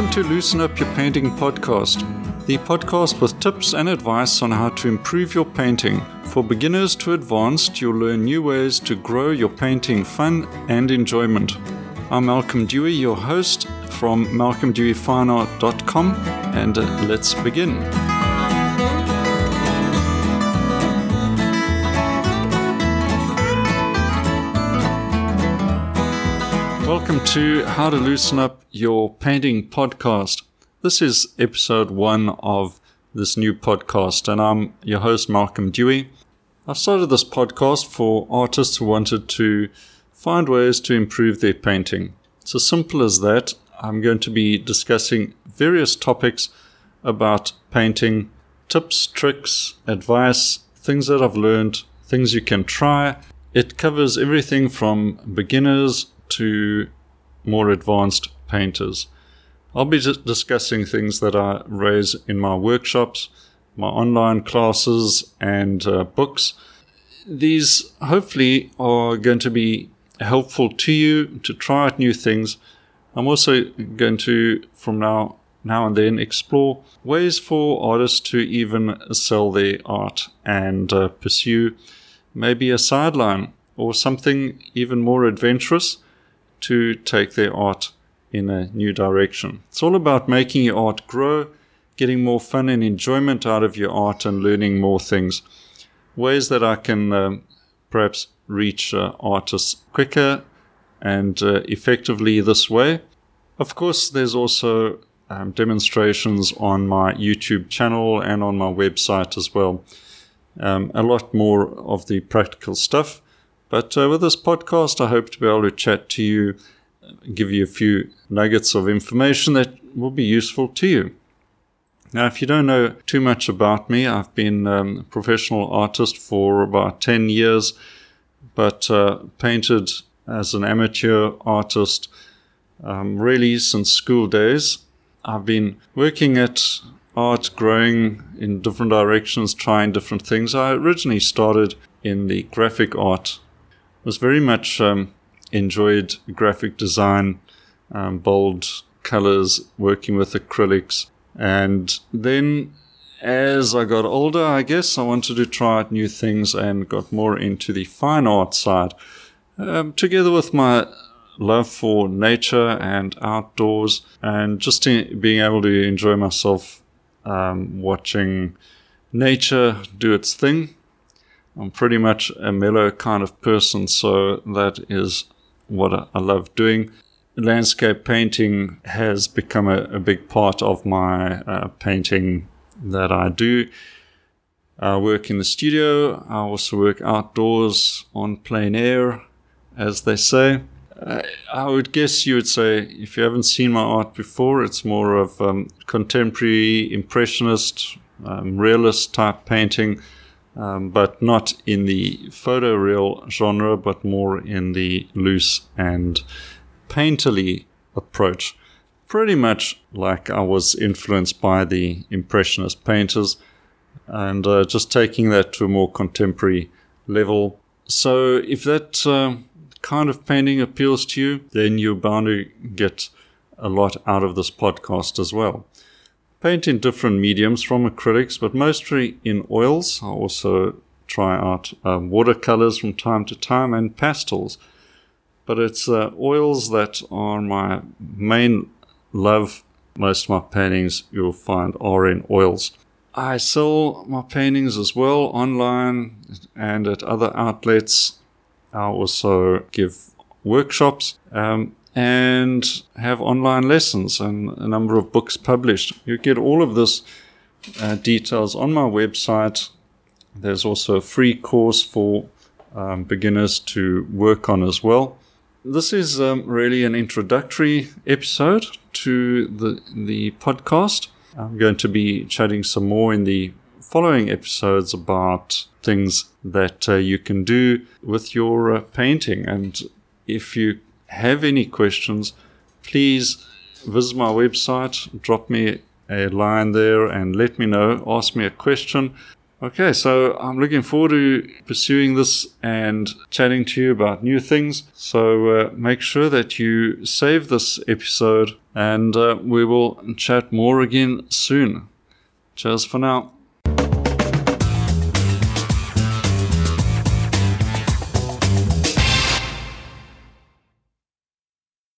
Welcome to Loosen Up Your Painting podcast, the podcast with tips and advice on how to improve your painting. For beginners to advanced, you'll learn new ways to grow your painting fun and enjoyment. I'm Malcolm Dewey, your host from malcolmdeweyfineart.com, and uh, let's begin. Welcome to How to Loosen Up Your Painting podcast. This is episode one of this new podcast, and I'm your host, Malcolm Dewey. I've started this podcast for artists who wanted to find ways to improve their painting. It's as simple as that. I'm going to be discussing various topics about painting tips, tricks, advice, things that I've learned, things you can try. It covers everything from beginners to more advanced painters. I'll be discussing things that I raise in my workshops, my online classes, and uh, books. These hopefully are going to be helpful to you to try out new things. I'm also going to, from now now and then, explore ways for artists to even sell their art and uh, pursue maybe a sideline or something even more adventurous to take their art in a new direction. It's all about making your art grow, getting more fun and enjoyment out of your art, and learning more things. Ways that I can um, perhaps reach uh, artists quicker and uh, effectively this way. Of course, there's also um, demonstrations on my YouTube channel and on my website as well. Um, a lot more of the practical stuff. But uh, with this podcast, I hope to be able to chat to you, give you a few nuggets of information that will be useful to you. Now, if you don't know too much about me, I've been um, a professional artist for about 10 years, but uh, painted as an amateur artist um, really since school days. I've been working at art, growing in different directions, trying different things. I originally started in the graphic art was very much um, enjoyed graphic design, um, bold colors, working with acrylics. And then as I got older, I guess I wanted to try out new things and got more into the fine art side. Um, together with my love for nature and outdoors, and just being able to enjoy myself um, watching nature do its thing I'm pretty much a mellow kind of person, so that is what I love doing. Landscape painting has become a, a big part of my uh, painting that I do. I work in the studio, I also work outdoors on plein air, as they say. Uh, I would guess you would say, if you haven't seen my art before, it's more of um, contemporary, impressionist, um, realist type painting um, but not in the photoreal genre, but more in the loose and painterly approach. Pretty much like I was influenced by the Impressionist painters, and uh, just taking that to a more contemporary level. So, if that uh, kind of painting appeals to you, then you're bound to get a lot out of this podcast as well paint in different mediums from acrylics, but mostly in oils. I also try out um, watercolors from time to time and pastels. But it's uh, oils that are my main love. Most of my paintings you'll find are in oils. I sell my paintings as well online and at other outlets. I also give workshops. Um, and have online lessons and a number of books published. You get all of this uh, details on my website. There's also a free course for um, beginners to work on as well. This is um, really an introductory episode to the the podcast. I'm going to be chatting some more in the following episodes about things that uh, you can do with your uh, painting. And if you have any questions, please visit my website, drop me a line there and let me know. Ask me a question. Okay, so I'm looking forward to pursuing this and chatting to you about new things. So uh, make sure that you save this episode and uh, we will chat more again soon. Cheers for now.